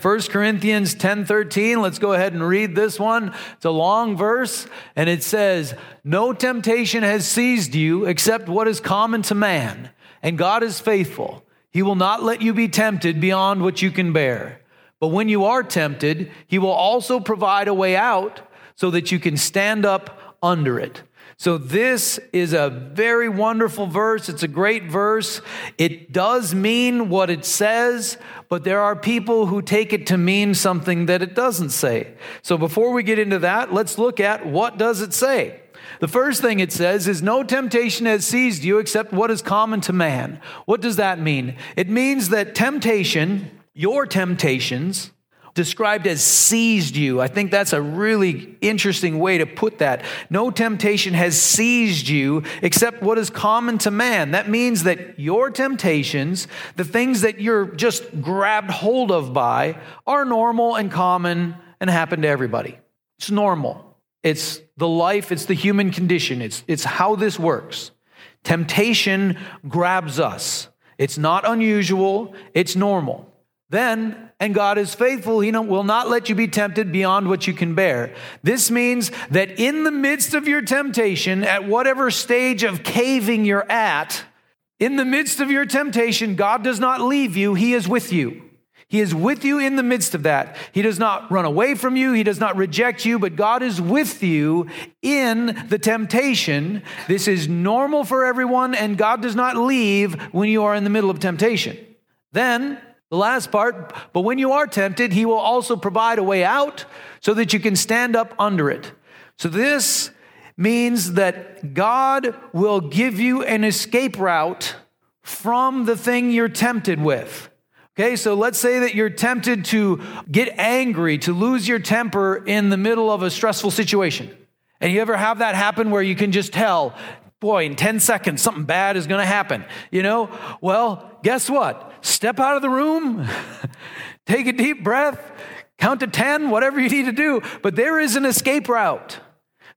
1 Corinthians 10:13, let's go ahead and read this one. It's a long verse and it says, "No temptation has seized you except what is common to man, and God is faithful. He will not let you be tempted beyond what you can bear. But when you are tempted, he will also provide a way out so that you can stand up under it." So, this is a very wonderful verse. It's a great verse. It does mean what it says, but there are people who take it to mean something that it doesn't say. So, before we get into that, let's look at what does it say. The first thing it says is no temptation has seized you except what is common to man. What does that mean? It means that temptation, your temptations, described as seized you. I think that's a really interesting way to put that. No temptation has seized you except what is common to man. That means that your temptations, the things that you're just grabbed hold of by, are normal and common and happen to everybody. It's normal. It's the life, it's the human condition, it's, it's how this works. Temptation grabs us. It's not unusual, it's normal. Then, and God is faithful, He will not let you be tempted beyond what you can bear. This means that in the midst of your temptation, at whatever stage of caving you're at, in the midst of your temptation, God does not leave you, He is with you. He is with you in the midst of that. He does not run away from you. He does not reject you, but God is with you in the temptation. This is normal for everyone, and God does not leave when you are in the middle of temptation. Then, the last part, but when you are tempted, he will also provide a way out so that you can stand up under it. So this means that God will give you an escape route from the thing you're tempted with. Okay, so let's say that you're tempted to get angry, to lose your temper in the middle of a stressful situation. And you ever have that happen where you can just tell, boy, in 10 seconds, something bad is going to happen? You know? Well, guess what? Step out of the room, take a deep breath, count to 10, whatever you need to do. But there is an escape route.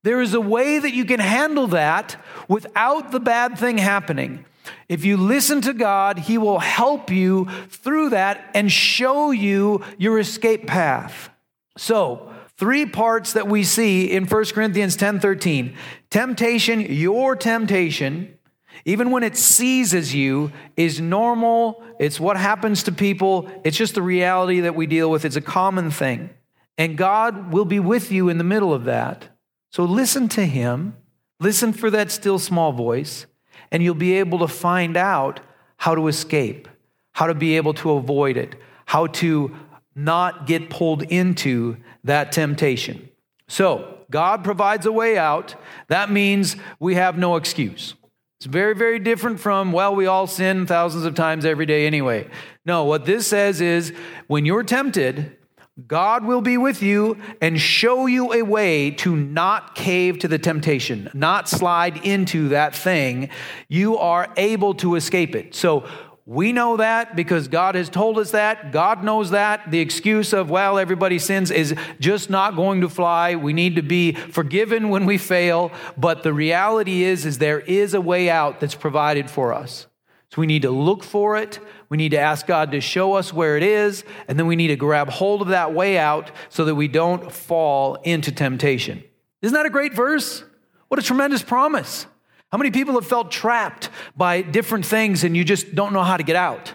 There is a way that you can handle that without the bad thing happening. If you listen to God, He will help you through that and show you your escape path. So, three parts that we see in 1 Corinthians 10 13. Temptation, your temptation, even when it seizes you, is normal. It's what happens to people. It's just the reality that we deal with. It's a common thing. And God will be with you in the middle of that. So listen to Him, listen for that still small voice, and you'll be able to find out how to escape, how to be able to avoid it, how to not get pulled into that temptation. So, God provides a way out. That means we have no excuse. It's very, very different from, well, we all sin thousands of times every day anyway. No, what this says is when you're tempted, God will be with you and show you a way to not cave to the temptation, not slide into that thing. You are able to escape it. So we know that because God has told us that. God knows that. The excuse of, well, everybody sins is just not going to fly. We need to be forgiven when we fail. But the reality is, is there is a way out that's provided for us. So we need to look for it. We need to ask God to show us where it is. And then we need to grab hold of that way out so that we don't fall into temptation. Isn't that a great verse? What a tremendous promise. How many people have felt trapped by different things and you just don't know how to get out?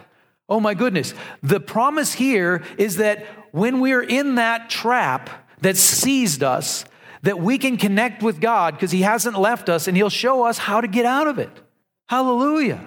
Oh my goodness. The promise here is that when we're in that trap that seized us, that we can connect with God because He hasn't left us and He'll show us how to get out of it. Hallelujah.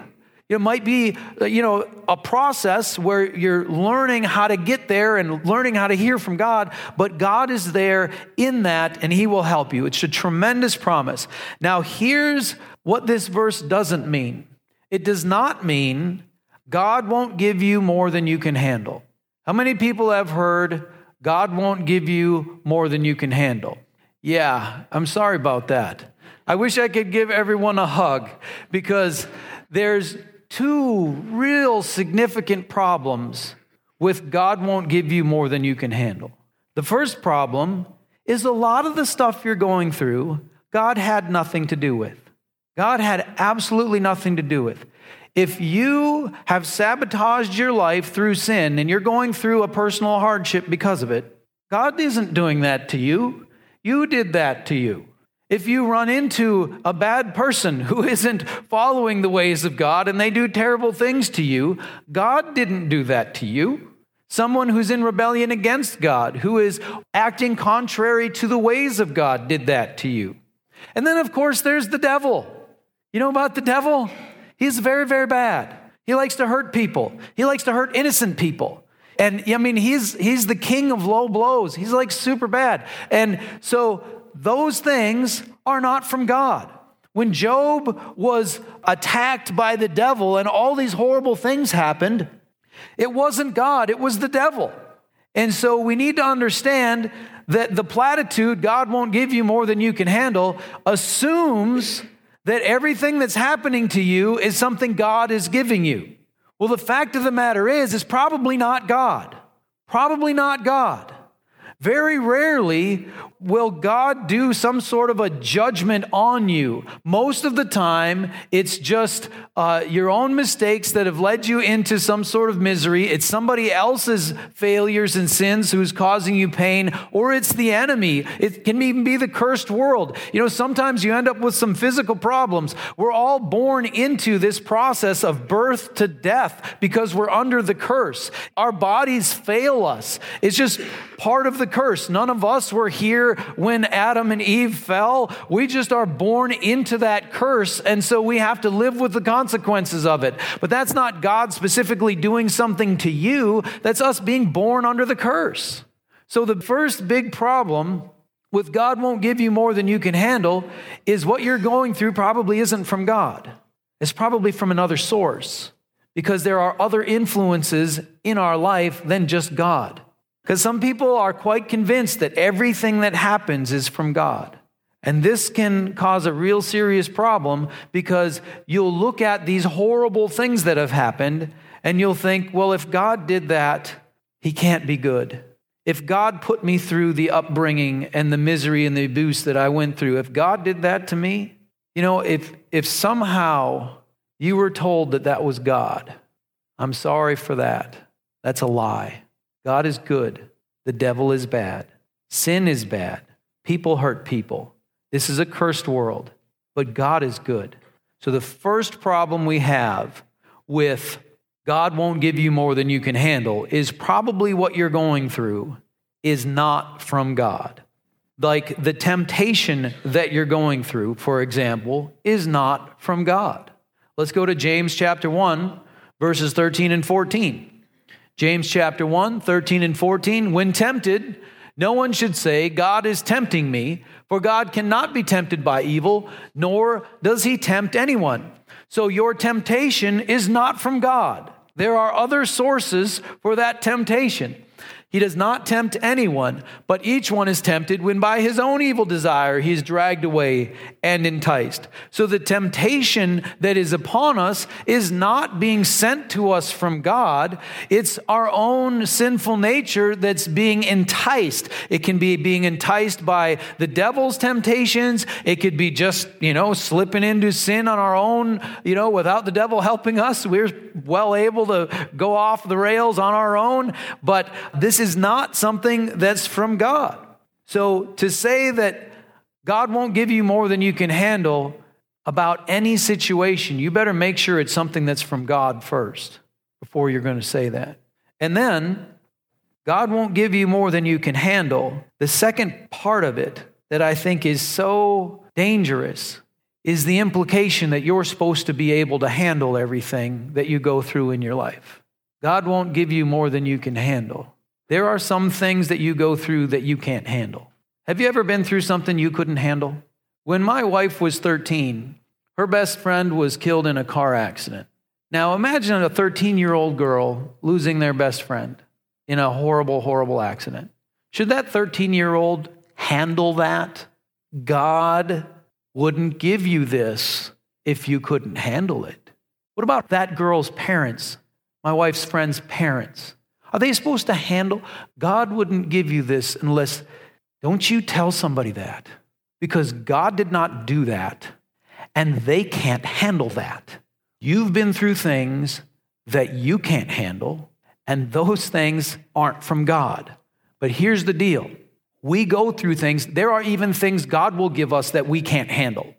It might be, uh, you know, a process where you're learning how to get there and learning how to hear from God, but God is there in that and He will help you. It's a tremendous promise. Now, here's what this verse doesn't mean it does not mean God won't give you more than you can handle. How many people have heard God won't give you more than you can handle? Yeah, I'm sorry about that. I wish I could give everyone a hug because there's two real significant problems with God won't give you more than you can handle. The first problem is a lot of the stuff you're going through, God had nothing to do with. God had absolutely nothing to do with. If you have sabotaged your life through sin and you're going through a personal hardship because of it, God isn't doing that to you. You did that to you. If you run into a bad person who isn't following the ways of God and they do terrible things to you, God didn't do that to you. Someone who's in rebellion against God, who is acting contrary to the ways of God, did that to you. And then, of course, there's the devil. You know about the devil? He's very, very bad. He likes to hurt people, he likes to hurt innocent people. And I mean, he's, he's the king of low blows. He's like super bad. And so those things are not from God. When Job was attacked by the devil and all these horrible things happened, it wasn't God, it was the devil. And so we need to understand that the platitude, God won't give you more than you can handle, assumes that everything that's happening to you is something God is giving you. Well, the fact of the matter is, it's probably not God. Probably not God. Very rarely will God do some sort of a judgment on you. Most of the time, it's just uh, your own mistakes that have led you into some sort of misery. It's somebody else's failures and sins who's causing you pain, or it's the enemy. It can even be the cursed world. You know, sometimes you end up with some physical problems. We're all born into this process of birth to death because we're under the curse. Our bodies fail us. It's just part of the curse. None of us were here when Adam and Eve fell. We just are born into that curse, and so we have to live with the consequences of it. But that's not God specifically doing something to you, that's us being born under the curse. So the first big problem with God won't give you more than you can handle is what you're going through probably isn't from God. It's probably from another source because there are other influences in our life than just God. Because some people are quite convinced that everything that happens is from God. And this can cause a real serious problem because you'll look at these horrible things that have happened and you'll think, well, if God did that, he can't be good. If God put me through the upbringing and the misery and the abuse that I went through, if God did that to me, you know, if, if somehow you were told that that was God, I'm sorry for that. That's a lie. God is good, the devil is bad, sin is bad, people hurt people. This is a cursed world, but God is good. So the first problem we have with God won't give you more than you can handle is probably what you're going through is not from God. Like the temptation that you're going through, for example, is not from God. Let's go to James chapter 1, verses 13 and 14. James chapter 1, 13 and 14. When tempted, no one should say, God is tempting me, for God cannot be tempted by evil, nor does he tempt anyone. So your temptation is not from God. There are other sources for that temptation. He does not tempt anyone, but each one is tempted when by his own evil desire he is dragged away and enticed. So the temptation that is upon us is not being sent to us from God, it's our own sinful nature that's being enticed. It can be being enticed by the devil's temptations, it could be just, you know, slipping into sin on our own, you know, without the devil helping us. We're well able to go off the rails on our own, but this is not something that's from God. So to say that God won't give you more than you can handle about any situation, you better make sure it's something that's from God first before you're going to say that. And then, God won't give you more than you can handle. The second part of it that I think is so dangerous is the implication that you're supposed to be able to handle everything that you go through in your life. God won't give you more than you can handle. There are some things that you go through that you can't handle. Have you ever been through something you couldn't handle? When my wife was 13, her best friend was killed in a car accident. Now imagine a 13 year old girl losing their best friend in a horrible, horrible accident. Should that 13 year old handle that? God wouldn't give you this if you couldn't handle it. What about that girl's parents, my wife's friend's parents? Are they supposed to handle? God wouldn't give you this unless, don't you tell somebody that. Because God did not do that, and they can't handle that. You've been through things that you can't handle, and those things aren't from God. But here's the deal we go through things, there are even things God will give us that we can't handle.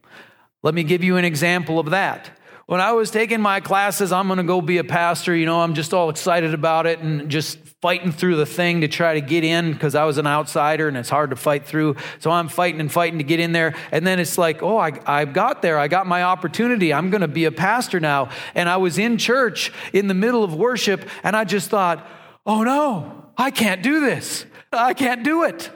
Let me give you an example of that. When I was taking my classes, I'm going to go be a pastor. You know, I'm just all excited about it and just fighting through the thing to try to get in because I was an outsider and it's hard to fight through. So I'm fighting and fighting to get in there. And then it's like, oh, I, I got there. I got my opportunity. I'm going to be a pastor now. And I was in church in the middle of worship and I just thought, oh no, I can't do this. I can't do it.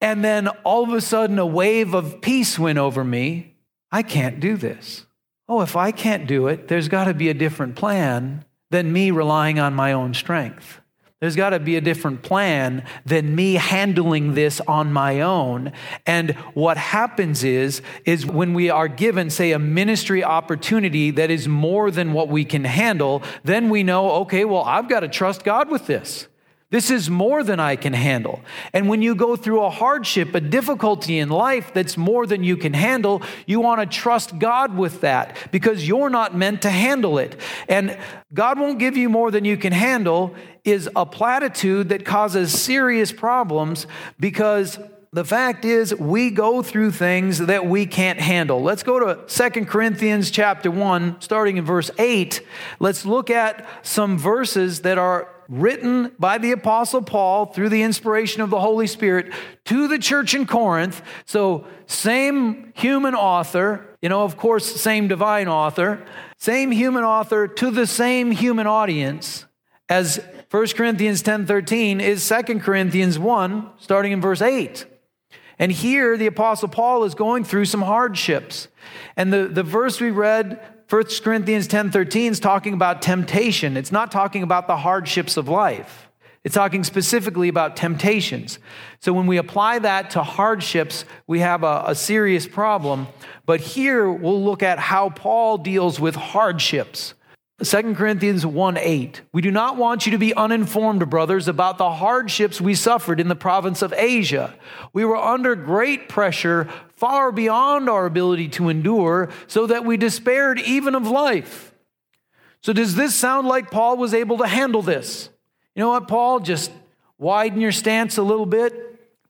And then all of a sudden, a wave of peace went over me. I can't do this. Oh, if I can't do it, there's got to be a different plan than me relying on my own strength. There's got to be a different plan than me handling this on my own. And what happens is, is when we are given, say, a ministry opportunity that is more than what we can handle, then we know, okay, well, I've got to trust God with this. This is more than I can handle. And when you go through a hardship, a difficulty in life that's more than you can handle, you want to trust God with that because you're not meant to handle it. And God won't give you more than you can handle is a platitude that causes serious problems because the fact is we go through things that we can't handle let's go to Second corinthians chapter 1 starting in verse 8 let's look at some verses that are written by the Apostle Paul through the inspiration of the Holy Spirit to the church in Corinth. So, same human author, you know, of course, same divine author, same human author to the same human audience as 1 Corinthians 10 13 is 2 Corinthians 1, starting in verse 8. And here, the Apostle Paul is going through some hardships. And the, the verse we read 1 Corinthians 10 13 is talking about temptation. It's not talking about the hardships of life. It's talking specifically about temptations. So when we apply that to hardships, we have a, a, serious problem. But here we'll look at how Paul deals with hardships. 2 Corinthians 1 8. We do not want you to be uninformed, brothers, about the hardships we suffered in the province of Asia. We were under great pressure, far beyond our ability to endure, so that we despaired even of life. So, does this sound like Paul was able to handle this? You know what, Paul? Just widen your stance a little bit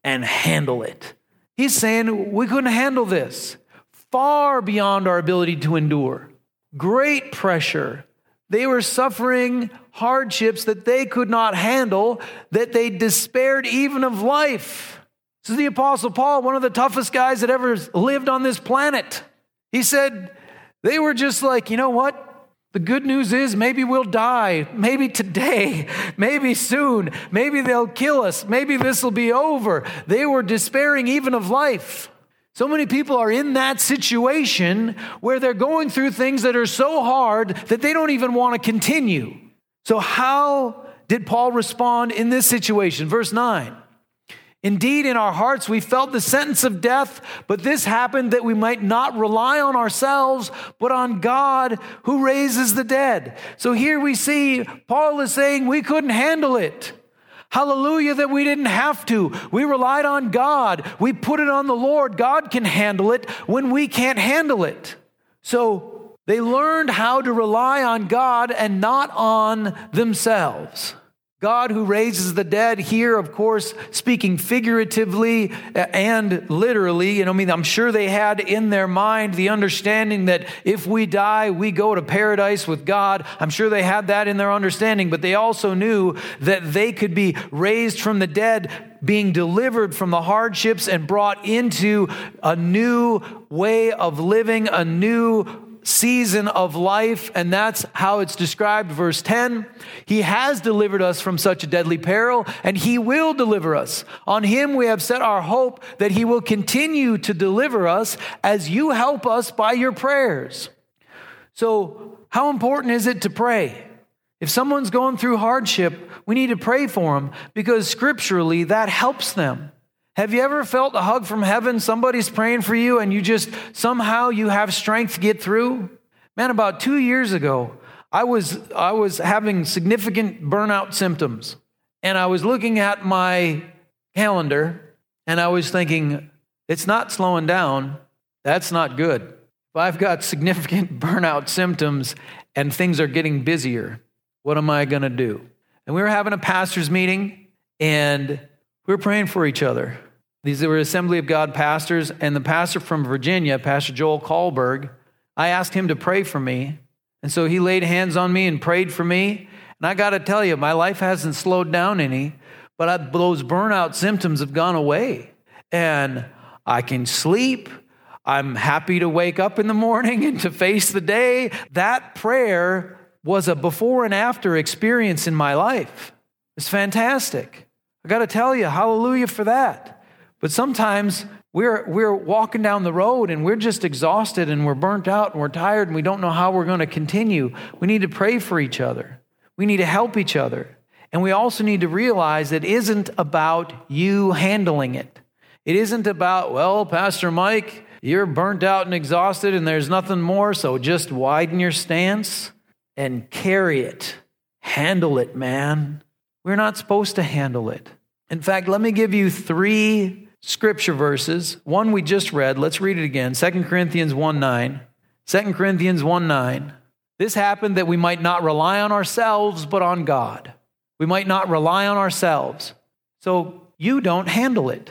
and handle it. He's saying we couldn't handle this. Far beyond our ability to endure. Great pressure they were suffering hardships that they could not handle, that they despaired even of life. This is the Apostle Paul, one of the toughest guys that ever lived on this planet. He said, they were just like, you know what? The good news is maybe we'll die. Maybe today. Maybe soon. Maybe they'll kill us. Maybe this will be over. They were despairing even of life. So many people are in that situation where they're going through things that are so hard that they don't even want to continue. So, how did Paul respond in this situation? Verse 9. Indeed, in our hearts we felt the sentence of death, but this happened that we might not rely on ourselves, but on God who raises the dead. So here we see Paul is saying we couldn't handle it. Hallelujah that we didn't have to. We relied on God. We put it on the Lord. God can handle it when we can't handle it. So they learned how to rely on God and not on themselves. God who raises the dead here, of course, speaking figuratively and literally. You know, I mean, I'm sure they had in their mind the understanding that if we die, we go to paradise with God. I'm sure they had that in their understanding, but they also knew that they could be raised from the dead, being delivered from the hardships and brought into a new way of living, a new season of life, and that's how it's described. Verse 10 He has delivered us from such a deadly peril, and He will deliver us. On Him we have set our hope that He will continue to deliver us as you help us by your prayers. So, how important is it to pray? If someone's going through hardship, we need to pray for them because scripturally that helps them. Have you ever felt a hug from heaven? Somebody's praying for you and you just somehow you have strength to get through? Man, about 2 years ago, I was I was having significant burnout symptoms. And I was looking at my calendar and I was thinking it's not slowing down. That's not good. If I've got significant burnout symptoms and things are getting busier. What am I going to do? And we were having a pastor's meeting and we were praying for each other. These were Assembly of God pastors, and the pastor from Virginia, Pastor Joel Kahlberg, I asked him to pray for me. And so he laid hands on me and prayed for me. And I got to tell you, my life hasn't slowed down any, but I, those burnout symptoms have gone away. And I can sleep. I'm happy to wake up in the morning and to face the day. That prayer was a before and after experience in my life. It's fantastic. I got to tell you, hallelujah for that. But sometimes we're, we're walking down the road and we're just exhausted and we're burnt out and we're tired and we don't know how we're going to continue. We need to pray for each other. We need to help each other. And we also need to realize it isn't about you handling it. It isn't about, well, Pastor Mike, you're burnt out and exhausted and there's nothing more, so just widen your stance and carry it. Handle it, man. We're not supposed to handle it. In fact, let me give you three scripture verses. One we just read. Let's read it again. 2 Corinthians 1 9. 2 Corinthians 1 9. This happened that we might not rely on ourselves, but on God. We might not rely on ourselves. So you don't handle it.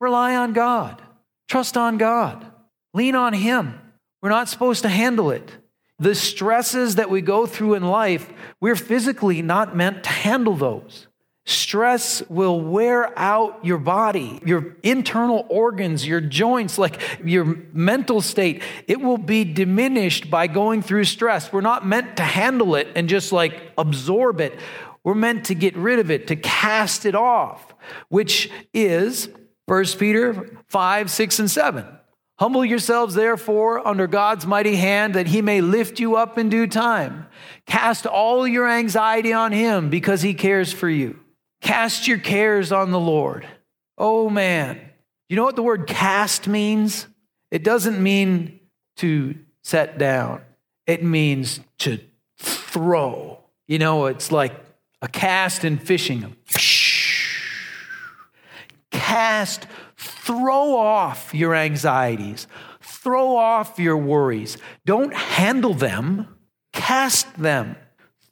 Rely on God. Trust on God. Lean on Him. We're not supposed to handle it. The stresses that we go through in life, we're physically not meant to handle those. Stress will wear out your body, your internal organs, your joints, like your mental state. It will be diminished by going through stress. We're not meant to handle it and just like absorb it. We're meant to get rid of it, to cast it off, which is 1 Peter 5, 6, and 7. Humble yourselves, therefore, under God's mighty hand, that he may lift you up in due time. Cast all your anxiety on him because he cares for you. Cast your cares on the Lord. Oh, man. You know what the word cast means? It doesn't mean to set down, it means to throw. You know, it's like a cast in fishing. Cast Throw off your anxieties, throw off your worries. Don't handle them, cast them,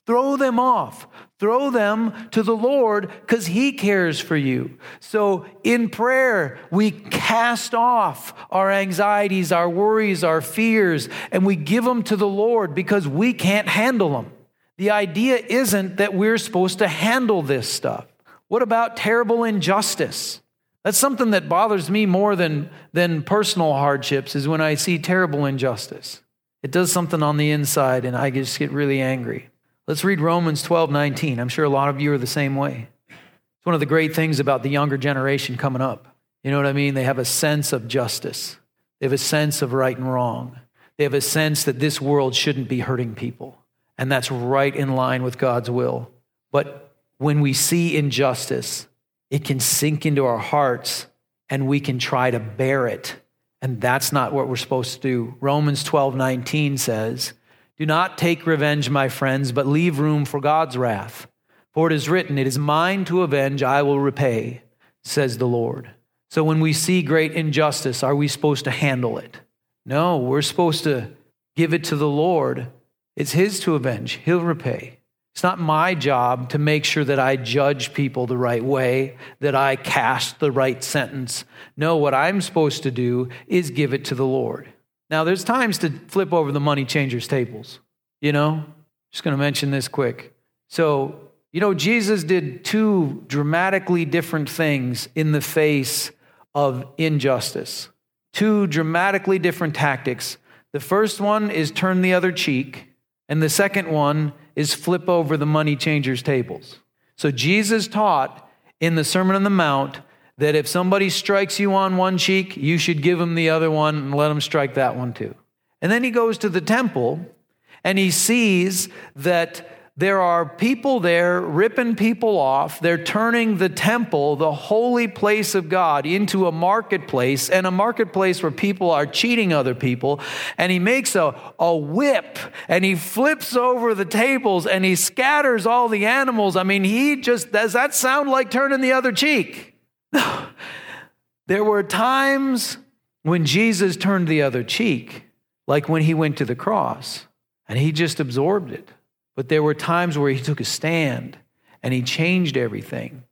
throw them off. Throw them to the Lord because He cares for you. So in prayer, we cast off our anxieties, our worries, our fears, and we give them to the Lord because we can't handle them. The idea isn't that we're supposed to handle this stuff. What about terrible injustice? That's something that bothers me more than, than personal hardships is when I see terrible injustice. It does something on the inside and I just get really angry. Let's read Romans 12 19. I'm sure a lot of you are the same way. It's one of the great things about the younger generation coming up. You know what I mean? They have a sense of justice, they have a sense of right and wrong, they have a sense that this world shouldn't be hurting people. And that's right in line with God's will. But when we see injustice, it can sink into our hearts and we can try to bear it. And that's not what we're supposed to do. Romans 12 19 says, Do not take revenge, my friends, but leave room for God's wrath. For it is written, It is mine to avenge, I will repay, says the Lord. So when we see great injustice, are we supposed to handle it? No, we're supposed to give it to the Lord. It's His to avenge, He'll repay. It's not my job to make sure that I judge people the right way, that I cast the right sentence. No, what I'm supposed to do is give it to the Lord. Now, there's times to flip over the money changers' tables. You know, just going to mention this quick. So, you know, Jesus did two dramatically different things in the face of injustice, two dramatically different tactics. The first one is turn the other cheek, and the second one is flip over the money changers' tables. So Jesus taught in the Sermon on the Mount that if somebody strikes you on one cheek, you should give them the other one and let them strike that one too. And then he goes to the temple and he sees that there are people there ripping people off. They're turning the temple, the holy place of God, into a marketplace and a marketplace where people are cheating other people. And he makes a, a whip and he flips over the tables and he scatters all the animals. I mean, he just, does that sound like turning the other cheek? there were times when Jesus turned the other cheek, like when he went to the cross. and he just absorbed it. But there were times where he took a stand and he changed everything.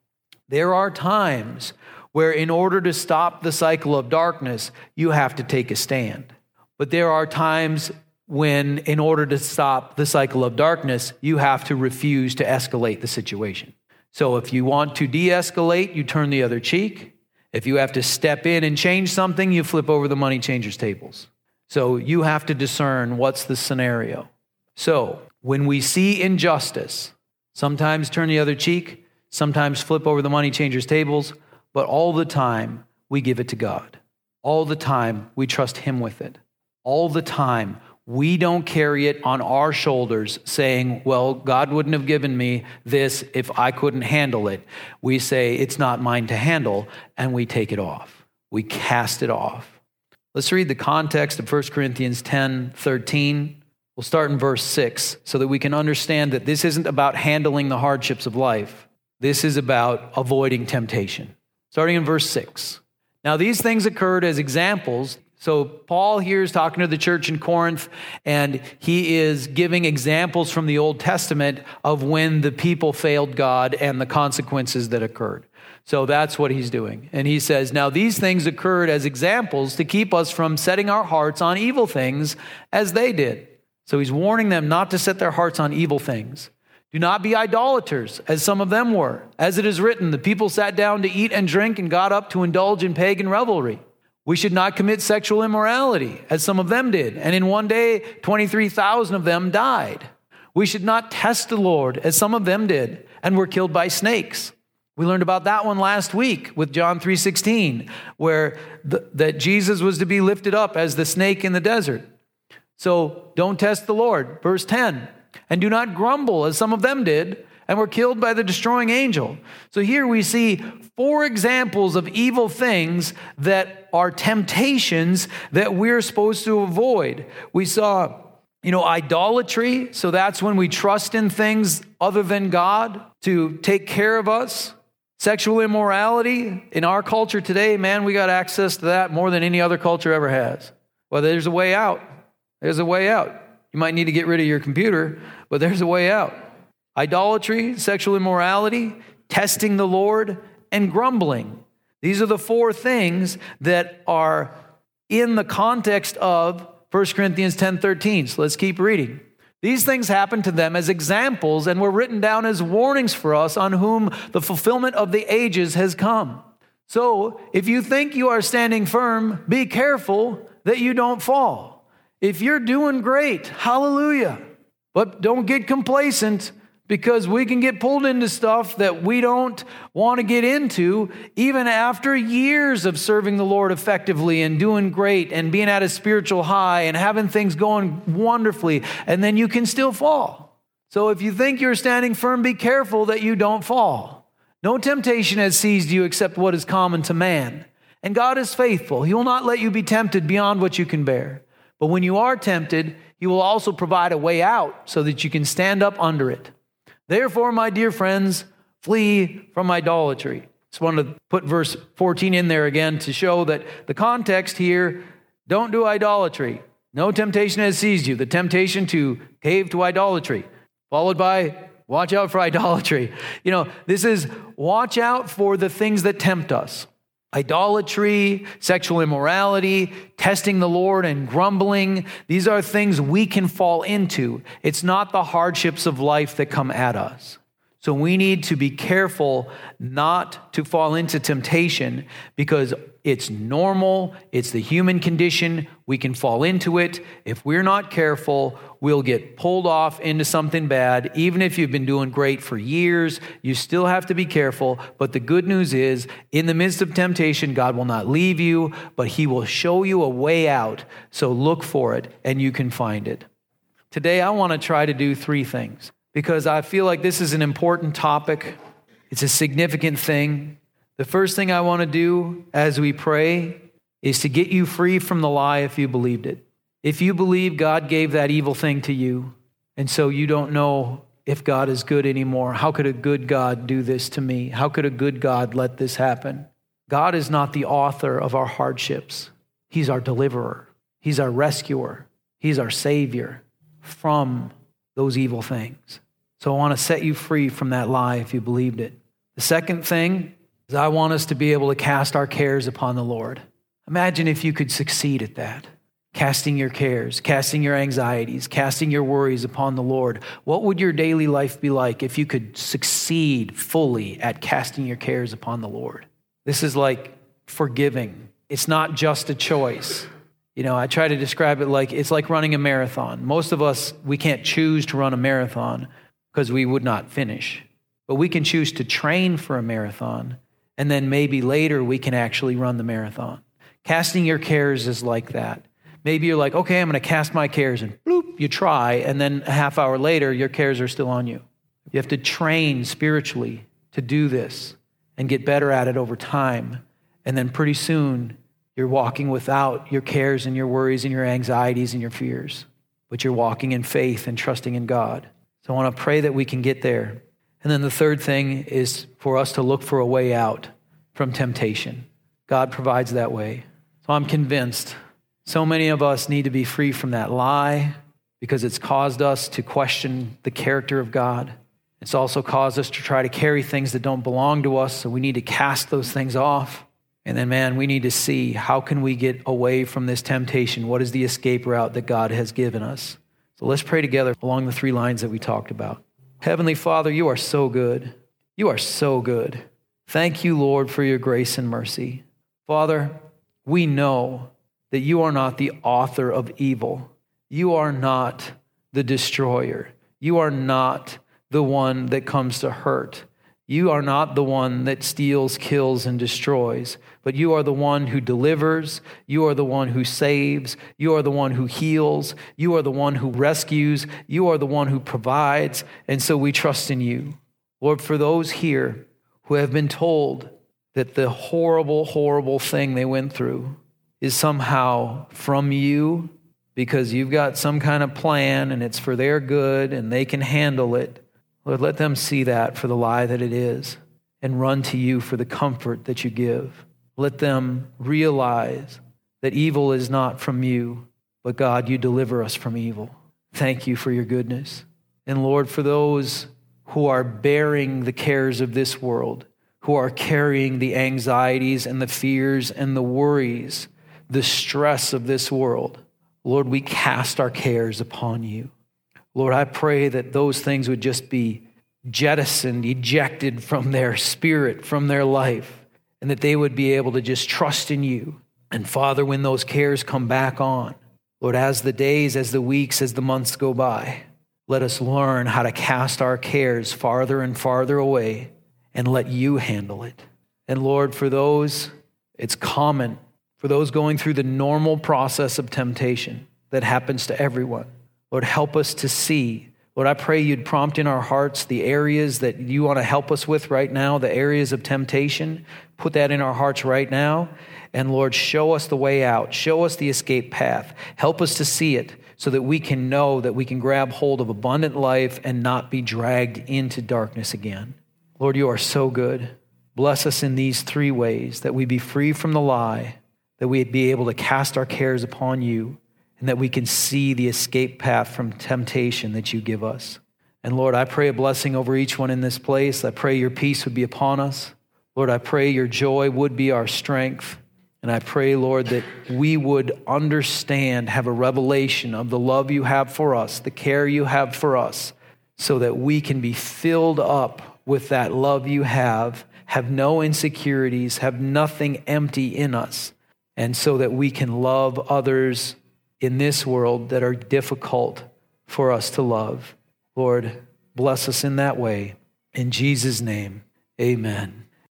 There are times where, in order to stop the cycle of darkness, you have to take a stand. But there are times when, in order to stop the cycle of darkness, you have to refuse to escalate the situation. So, if you want to de escalate, you turn the other cheek. If you have to step in and change something, you flip over the money changers' tables. So, you have to discern what's the scenario. So, when we see injustice, sometimes turn the other cheek, sometimes flip over the money changers' tables, but all the time we give it to God. All the time we trust Him with it. All the time we don't carry it on our shoulders saying, Well, God wouldn't have given me this if I couldn't handle it. We say, It's not mine to handle, and we take it off. We cast it off. Let's read the context of 1 Corinthians 10 13. We'll start in verse 6 so that we can understand that this isn't about handling the hardships of life, this is about avoiding temptation. Starting in verse 6. Now, these things occurred as examples so, Paul here is talking to the church in Corinth, and he is giving examples from the Old Testament of when the people failed God and the consequences that occurred. So, that's what he's doing. And he says, Now, these things occurred as examples to keep us from setting our hearts on evil things as they did. So, he's warning them not to set their hearts on evil things. Do not be idolaters, as some of them were. As it is written, the people sat down to eat and drink and got up to indulge in pagan revelry. We should not commit sexual immorality, as some of them did. And in one day, 23,000 of them died. We should not test the Lord, as some of them did, and were killed by snakes. We learned about that one last week with John 3:16, where the, that Jesus was to be lifted up as the snake in the desert. So don't test the Lord. Verse 10. And do not grumble, as some of them did, and were killed by the destroying angel. So here we see four examples of evil things that are temptations that we're supposed to avoid. We saw, you know, idolatry. So that's when we trust in things other than God to take care of us. Sexual immorality in our culture today, man, we got access to that more than any other culture ever has. Well, there's a way out. There's a way out. You might need to get rid of your computer, but there's a way out. Idolatry, sexual immorality, testing the Lord, and grumbling. These are the four things that are in the context of 1 Corinthians 10 13. So let's keep reading. These things happened to them as examples and were written down as warnings for us on whom the fulfillment of the ages has come. So if you think you are standing firm, be careful that you don't fall. If you're doing great, hallelujah. But don't get complacent because we can get pulled into stuff that we don't want to get into even after years of serving the Lord effectively and doing great and being at a spiritual high and having things going wonderfully, and then you can still fall. So if you think you're standing firm, be careful that you don't fall. No temptation has seized you except what is common to man. And God is faithful. He will not let you be tempted beyond what you can bear. But when you are tempted, He will also provide a way out so that you can stand up under it. Therefore, my dear friends, flee from idolatry. Just wanted to put verse 14 in there again to show that the context here don't do idolatry. No temptation has seized you. The temptation to cave to idolatry, followed by watch out for idolatry. You know, this is watch out for the things that tempt us idolatry, sexual immorality, testing the Lord, and grumbling. These are things we can fall into. It's not the hardships of life that come at us. So we need to be careful not to fall into temptation because it's normal, it's the human condition. We can fall into it. If we're not careful, we'll get pulled off into something bad. Even if you've been doing great for years, you still have to be careful. But the good news is, in the midst of temptation, God will not leave you, but He will show you a way out. So look for it and you can find it. Today, I want to try to do three things because I feel like this is an important topic. It's a significant thing. The first thing I want to do as we pray is to get you free from the lie if you believed it. If you believe God gave that evil thing to you, and so you don't know if God is good anymore, how could a good God do this to me? How could a good God let this happen? God is not the author of our hardships, He's our deliverer, He's our rescuer, He's our Savior. from those evil things. So I want to set you free from that lie if you believed it. The second thing is I want us to be able to cast our cares upon the Lord. Imagine if you could succeed at that. Casting your cares, casting your anxieties, casting your worries upon the Lord. What would your daily life be like if you could succeed fully at casting your cares upon the Lord? This is like forgiving. It's not just a choice. You know, I try to describe it like it's like running a marathon. Most of us, we can't choose to run a marathon because we would not finish. But we can choose to train for a marathon, and then maybe later we can actually run the marathon. Casting your cares is like that. Maybe you're like, okay, I'm going to cast my cares, and bloop, you try, and then a half hour later, your cares are still on you. You have to train spiritually to do this and get better at it over time. And then pretty soon, you're walking without your cares and your worries and your anxieties and your fears, but you're walking in faith and trusting in God. So I want to pray that we can get there. And then the third thing is for us to look for a way out from temptation. God provides that way. So I'm convinced so many of us need to be free from that lie because it's caused us to question the character of God. It's also caused us to try to carry things that don't belong to us, so we need to cast those things off. And then man, we need to see how can we get away from this temptation? What is the escape route that God has given us? So let's pray together along the three lines that we talked about. Heavenly Father, you are so good. You are so good. Thank you, Lord, for your grace and mercy. Father, we know that you are not the author of evil. You are not the destroyer. You are not the one that comes to hurt. You are not the one that steals, kills, and destroys, but you are the one who delivers. You are the one who saves. You are the one who heals. You are the one who rescues. You are the one who provides. And so we trust in you. Lord, for those here who have been told that the horrible, horrible thing they went through is somehow from you because you've got some kind of plan and it's for their good and they can handle it. Lord, let them see that for the lie that it is and run to you for the comfort that you give. Let them realize that evil is not from you, but God, you deliver us from evil. Thank you for your goodness. And Lord, for those who are bearing the cares of this world, who are carrying the anxieties and the fears and the worries, the stress of this world, Lord, we cast our cares upon you. Lord, I pray that those things would just be jettisoned, ejected from their spirit, from their life, and that they would be able to just trust in you. And Father, when those cares come back on, Lord, as the days, as the weeks, as the months go by, let us learn how to cast our cares farther and farther away and let you handle it. And Lord, for those, it's common, for those going through the normal process of temptation that happens to everyone. Lord, help us to see. Lord, I pray you'd prompt in our hearts the areas that you want to help us with right now, the areas of temptation. Put that in our hearts right now. And Lord, show us the way out. Show us the escape path. Help us to see it so that we can know that we can grab hold of abundant life and not be dragged into darkness again. Lord, you are so good. Bless us in these three ways that we be free from the lie, that we be able to cast our cares upon you and that we can see the escape path from temptation that you give us. And Lord, I pray a blessing over each one in this place. I pray your peace would be upon us. Lord, I pray your joy would be our strength. And I pray, Lord, that we would understand, have a revelation of the love you have for us, the care you have for us, so that we can be filled up with that love you have, have no insecurities, have nothing empty in us, and so that we can love others in this world that are difficult for us to love. Lord, bless us in that way. In Jesus' name, amen.